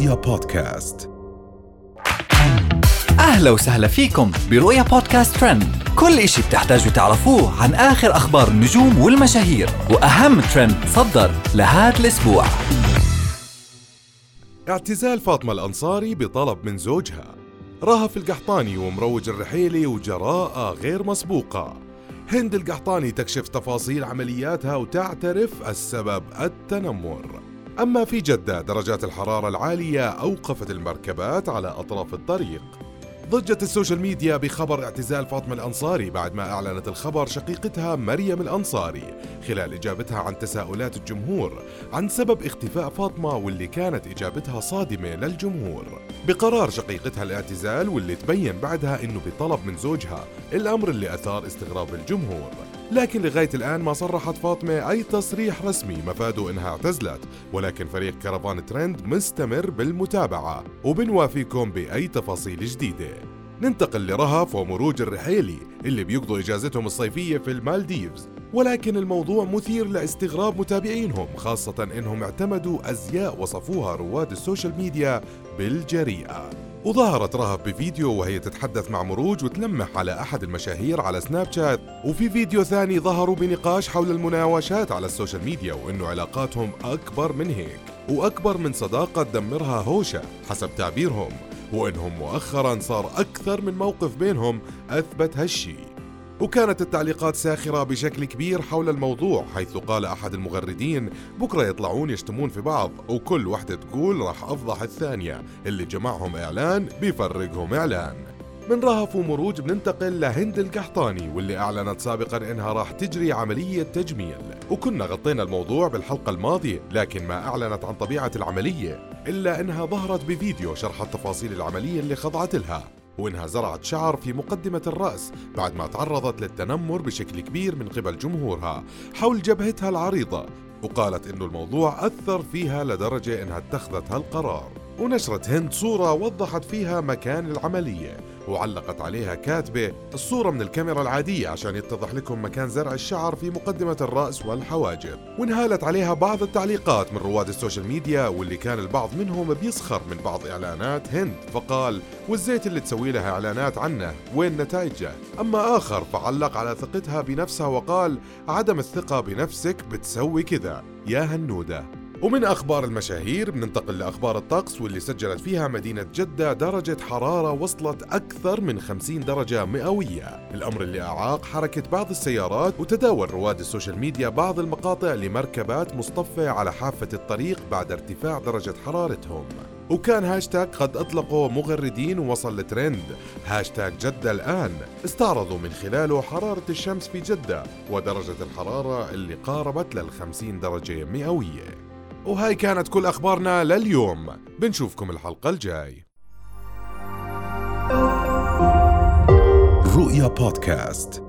رؤيا بودكاست. أهلا وسهلا فيكم برؤيا بودكاست ترند. كل إشي بتحتاجوا تعرفوه عن آخر أخبار النجوم والمشاهير وأهم ترند صدر لهذا الأسبوع. اعتزال فاطمة الأنصاري بطلب من زوجها. رهف القحطاني ومروج الرحيلي وجراءة غير مسبوقة. هند القحطاني تكشف تفاصيل عملياتها وتعترف السبب التنمر. أما في جدة درجات الحرارة العالية أوقفت المركبات على أطراف الطريق. ضجت السوشيال ميديا بخبر اعتزال فاطمة الأنصاري بعد ما أعلنت الخبر شقيقتها مريم الأنصاري خلال إجابتها عن تساؤلات الجمهور عن سبب اختفاء فاطمة واللي كانت إجابتها صادمة للجمهور. بقرار شقيقتها الاعتزال واللي تبين بعدها إنه بطلب من زوجها الأمر اللي أثار استغراب الجمهور. لكن لغاية الآن ما صرحت فاطمة أي تصريح رسمي مفاده إنها اعتزلت ولكن فريق كرفان ترند مستمر بالمتابعة وبنوافيكم بأي تفاصيل جديدة. ننتقل لرهف ومروج الرحيلي اللي بيقضوا إجازتهم الصيفية في المالديفز. ولكن الموضوع مثير لاستغراب متابعينهم خاصة إنهم اعتمدوا أزياء وصفوها رواد ال social media بالجريئة. وظهرت رهف بفيديو وهي تتحدث مع مروج وتلمح على أحد المشاهير على Snapchat. وفي فيديو ثاني ظهروا بنقاش حول المناوشات على ال social media وإنه علاقاتهم أكبر من هيك وأكبر من صداقة دمرها هوشة حسب تعبيرهم وإنهم مؤخرا صار أكثر من موقف بينهم أثبت هالشي. وكانت التعليقات ساخرة بشكل كبير حول الموضوع حيث قال أحد المغردين بكرة يطلعون يشتمون في بعض وكل وحدة تقول راح أفضح الثانية اللي جمعهم إعلان بيفرقهم إعلان. من رهف ومروج بننتقل لهند القحطاني واللي أعلنت سابقا إنها راح تجري عملية تجميل. وكنا غطينا الموضوع بالحلقة الماضية لكن ما أعلنت عن طبيعة العملية إلا إنها ظهرت بفيديو شرحت تفاصيل العملية اللي خضعت لها. وإنها زرعت شعر في مقدمة الرأس بعد ما تعرضت للتنمر بشكل كبير من قبل جمهورها حول جبهتها العريضة وقالت إنه الموضوع أثر فيها لدرجة إنها اتخذت هالقرار. ونشرت هند صورة وضحت فيها مكان العملية. وعلقت عليها كاتبة الصورة من الكاميرا العادية عشان يتضح لكم مكان زرع الشعر في مقدمة الرأس والحواجب. وانهالت عليها بعض التعليقات من رواد ال social media واللي كان البعض منهم بيسخر من بعض إعلانات هند. فقال والزيت اللي تسوي لها إعلانات عنه وين نتائجه؟ أما آخر فعلق على ثقتها بنفسها وقال عدم الثقة بنفسك بتسوي كذا يا هنودة. ومن أخبار المشاهير بننتقل لأخبار الطقس واللي سجلت فيها مدينة جدة درجة حرارة وصلت أكثر من 50 درجة مئوية. الأمر اللي أعاق حركة بعض السيارات وتداول رواد ال social media بعض المقاطع لمركبات مصطفة على حافة الطريق بعد ارتفاع درجة حرارتهم. وكان هاشتاج قد أطلقوا مغردين ووصل لترند. هاشتاج جدة الآن استعرضوا من خلاله حرارة الشمس في جدة ودرجة الحرارة اللي قاربت للخمسين درجة مئوية. وهاي كانت كل أخبارنا لليوم. بنشوفكم الحلقة الجاي. رؤيا بودكاست.